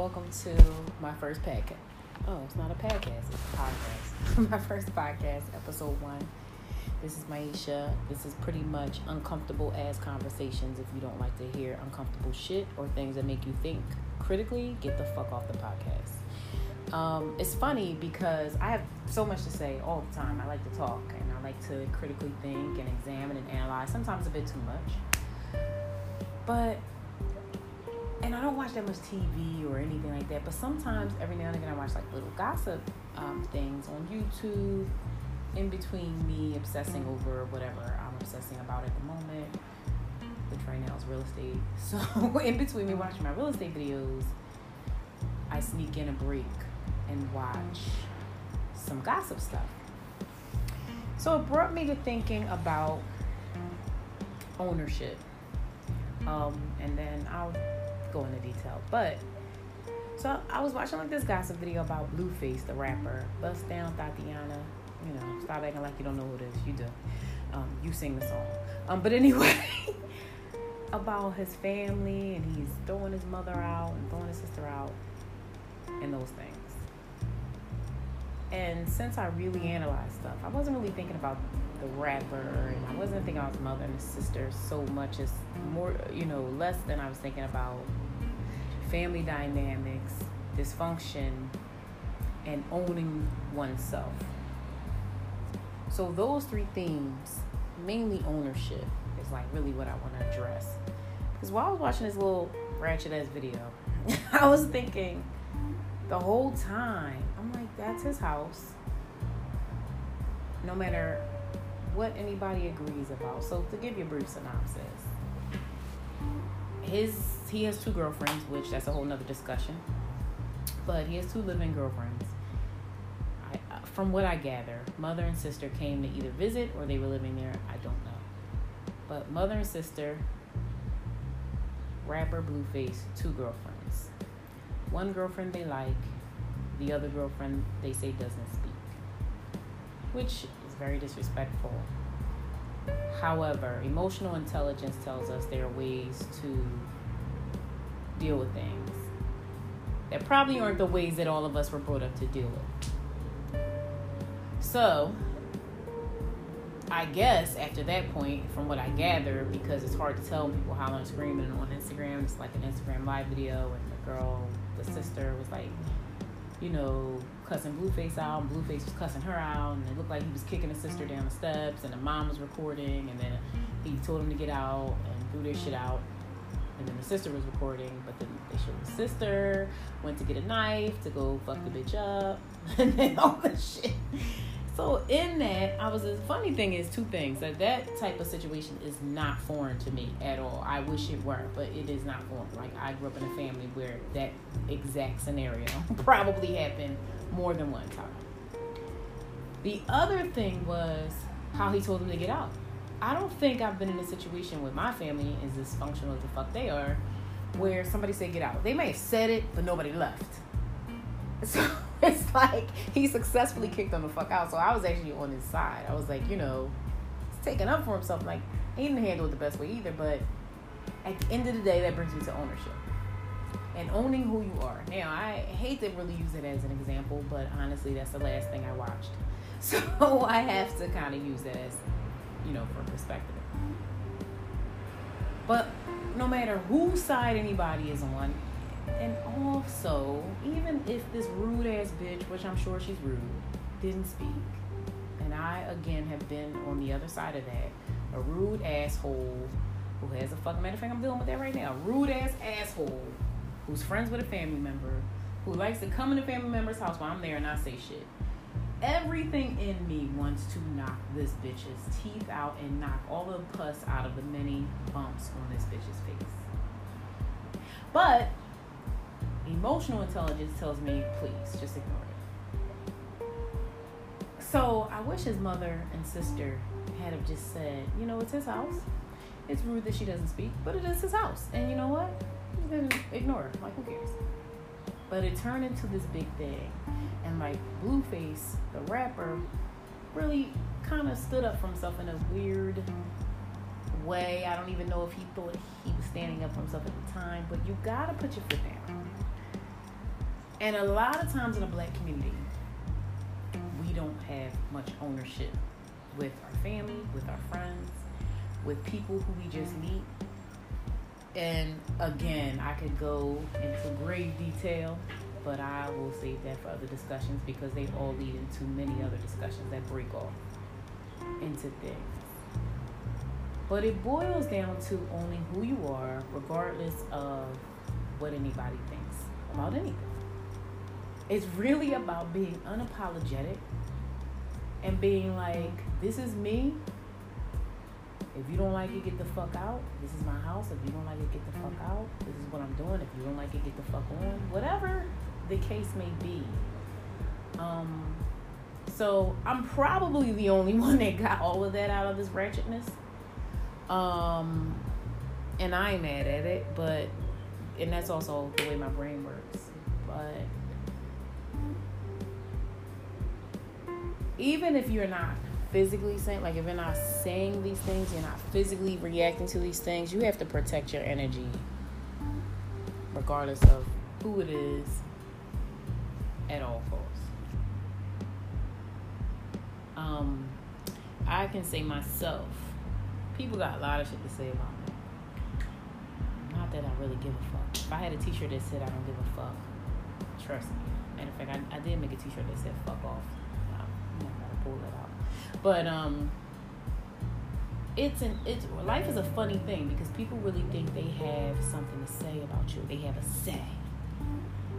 welcome to my first podcast. Oh, it's not a podcast, it's a podcast. my first podcast, episode one. This is Maisha. This is pretty much uncomfortable as conversations. If you don't like to hear uncomfortable shit or things that make you think critically, get the fuck off the podcast. Um, it's funny because I have so much to say all the time. I like to talk and I like to critically think and examine and analyze, sometimes a bit too much. But and I don't watch that much TV or anything like that. But sometimes, every now and again, I watch like little gossip um, things on YouTube. In between me obsessing over whatever I'm obsessing about at the moment, which right now is real estate. So in between me watching my real estate videos, I sneak in a break and watch some gossip stuff. So it brought me to thinking about ownership. Um, and then I'll go into detail. But so I was watching like this gossip video about Blueface, the rapper. Bust down Thotiana. You know, stop acting like you don't know who it is. You do. Um, you sing the song. Um, but anyway, about his family and he's throwing his mother out and throwing his sister out and those things. And since I really analyzed stuff, I wasn't really thinking about the rapper and I wasn't thinking about his mother and his sister so much as more, you know, less than I was thinking about family dynamics, dysfunction, and owning oneself. So those three themes, mainly ownership, is like really what I want to address. Because while I was watching this little ratchet ass video, I was thinking the whole time, that's his house. No matter what anybody agrees about. So to give you a brief synopsis, his he has two girlfriends, which that's a whole nother discussion. But he has two living girlfriends. I, uh, from what I gather, mother and sister came to either visit or they were living there. I don't know. But mother and sister, rapper Blueface, two girlfriends. One girlfriend they like, the other girlfriend they say doesn't speak, which is very disrespectful. However, emotional intelligence tells us there are ways to deal with things that probably aren't the ways that all of us were brought up to deal with. So, I guess after that point, from what I gather, because it's hard to tell people hollering and screaming on Instagram, it's like an Instagram live video, and the girl, the sister, was like, you know, cussing Blueface out, and Blueface was cussing her out, and it looked like he was kicking his sister down the steps, and the mom was recording, and then he told him to get out and threw their shit out. And then the sister was recording, but then they showed the sister went to get a knife to go fuck the mm. bitch up, and then all the shit. So in that, I was the funny thing is two things that that type of situation is not foreign to me at all. I wish it were, but it is not foreign. Like I grew up in a family where that exact scenario probably happened more than one time. The other thing was how he told them to get out. I don't think I've been in a situation with my family as dysfunctional as the fuck they are, where somebody said get out. They may have said it, but nobody left. So it's like he successfully kicked them the fuck out. So I was actually on his side. I was like, you know, he's taking up for himself. Like he didn't handle it the best way either. But at the end of the day, that brings me to ownership and owning who you are. Now I hate to really use it as an example, but honestly, that's the last thing I watched. So I have to kind of use that as you know, for perspective. But no matter whose side anybody is on, and also, even if this rude ass bitch, which I'm sure she's rude, didn't speak, and I again have been on the other side of that, a rude asshole who has a fucking matter of fact, I'm dealing with that right now. A rude ass asshole who's friends with a family member who likes to come in a family member's house while I'm there and not say shit everything in me wants to knock this bitch's teeth out and knock all the pus out of the many bumps on this bitch's face. But emotional intelligence tells me, please, just ignore it. So I wish his mother and sister had have just said, you know, it's his house. It's rude that she doesn't speak, but it is his house. And you know what? Ignore her. Like, who cares? But it turned into this big thing and like Blueface, the rapper, really kind of stood up for himself in a weird way. I don't even know if he thought he was standing up for himself at the time, but you gotta put your foot down. And a lot of times in the black community, we don't have much ownership with our family, with our friends, with people who we just mm-hmm. meet. And again, I could go into great detail, but I will save that for other discussions because they all lead into many other discussions that break off into things. But it boils down to owning who you are, regardless of what anybody thinks about anything. It's really about being unapologetic and being like, this is me. If you don't like it, get the fuck out. This is my house. If you don't like it, get the fuck out. This is what I'm doing. If you don't like it, get the fuck on. Whatever the case may be. Um, so I'm probably the only one that got all of that out of this ratchetness. Um, and I ain't mad at it, but and that's also the way my brain works. But even if you're not physically saying, like if you're not saying these things, you're not physically reacting to these things, you have to protect your energy, regardless of who it is, at all costs. Um, I can say myself, people got a lot of shit to say about me. Not that I really give a fuck. If I had a T-shirt that said I don't give a fuck, trust me. Matter of fact, I, I did make a T-shirt that said "fuck off." Pull out, but um, it's an it's life is a funny thing because people really think they have something to say about you. They have a say,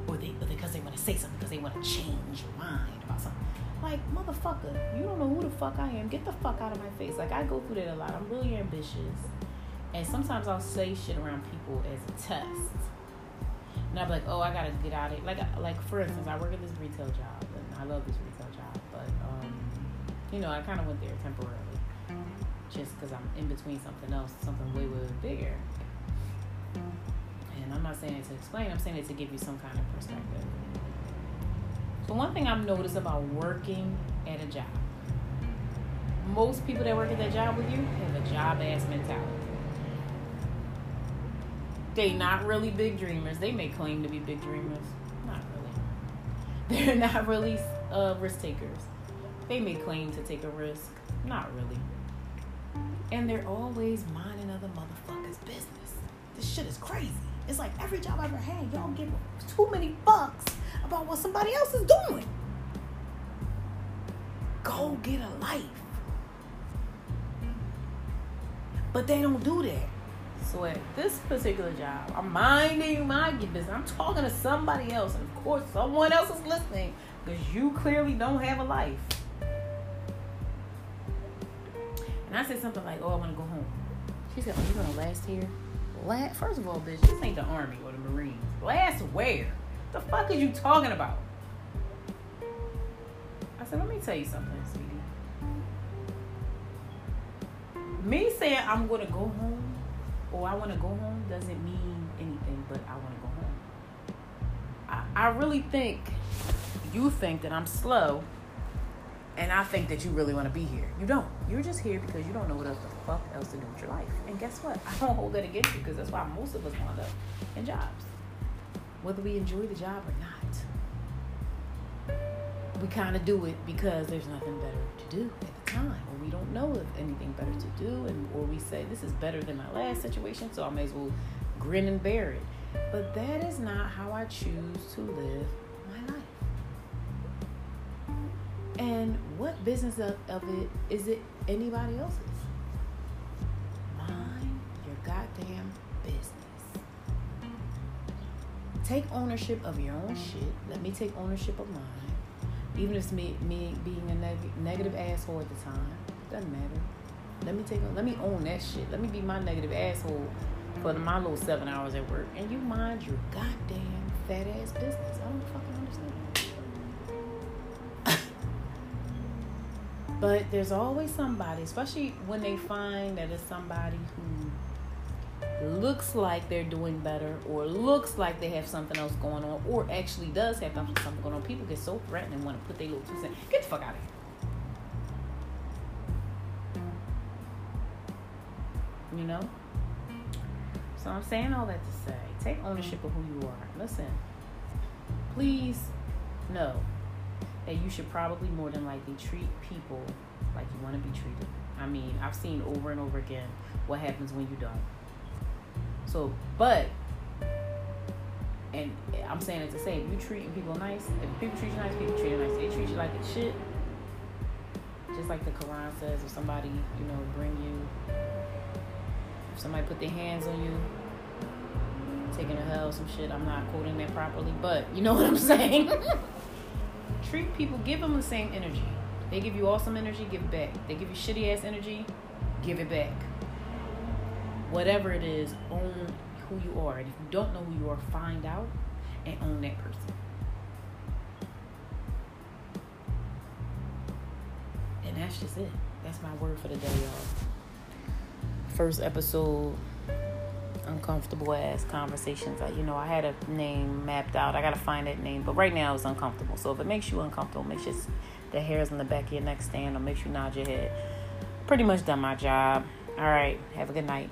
or they because they want to say something because they want to change your mind about something. Like motherfucker, you don't know who the fuck I am. Get the fuck out of my face. Like I go through that a lot. I'm really ambitious, and sometimes I'll say shit around people as a test. And I'm like, oh, I gotta get out of it. Like, like for instance, I work at this retail job, and I love this retail job, but um, you know, I kind of went there temporarily, just because I'm in between something else, something way, way bigger. And I'm not saying it to explain. I'm saying it to give you some kind of perspective. So one thing I've noticed about working at a job, most people that work at that job with you have a job ass mentality they not really big dreamers. They may claim to be big dreamers. Not really. They're not really uh, risk takers. They may claim to take a risk. Not really. And they're always minding other motherfuckers' business. This shit is crazy. It's like every job I ever had, y'all give too many fucks about what somebody else is doing. Go get a life. But they don't do that. So at this particular job, I'm minding my business. I'm talking to somebody else, and of course, someone else is listening because you clearly don't have a life. And I said something like, "Oh, I want to go home." She said, "Are you gonna last here?" Last, first of all, bitch, this ain't the army or the Marines. Last where? The fuck is you talking about? I said, "Let me tell you something, sweetie." Me saying I'm gonna go home or I want to go home doesn't mean anything, but I want to go home. I, I really think you think that I'm slow, and I think that you really want to be here. You don't. You're just here because you don't know what else the fuck else to do with your life. And guess what? I don't hold that against you because that's why most of us wind up in jobs, whether we enjoy the job or not. We kind of do it because there's nothing better to do at the time or we don't know of anything better to do and or we say this is better than my last situation so i may as well grin and bear it but that is not how i choose to live and what business of, of it is it anybody else's mind your goddamn business take ownership of your own shit let me take ownership of mine even if it's me, me being a neg- negative asshole at the time doesn't matter. Let me take. Let me own that shit. Let me be my negative asshole for my little seven hours at work, and you mind your goddamn fat ass business. I don't fucking understand. But there's always somebody, especially when they find that it's somebody who looks like they're doing better or looks like they have something else going on or actually does have something going on. People get so threatened and want to put their little two cents. Get the fuck out of here. You know? So I'm saying all that to say take ownership of who you are. Listen, please know that you should probably more than likely treat people like you want to be treated. I mean, I've seen over and over again what happens when you don't. So, but, and I'm saying it to say, if you treating people nice, if people treat you nice, people treat you nice. They treat you like a shit. Just like the Quran says, if somebody, you know, bring you, if somebody put their hands on you, taking a hell, some shit. I'm not quoting that properly, but you know what I'm saying. Treat people, give them the same energy. They give you awesome energy, give it back. They give you shitty ass energy, give it back. Whatever it is, own who you are. And if you don't know who you are, find out and own that person. And that's just it. That's my word for the day, y'all. First episode uncomfortable ass conversations. I, you know, I had a name mapped out. I gotta find that name, but right now it's uncomfortable. So if it makes you uncomfortable, makes just the hairs on the back of your neck stand, or makes you nod your head, pretty much done my job. All right, have a good night.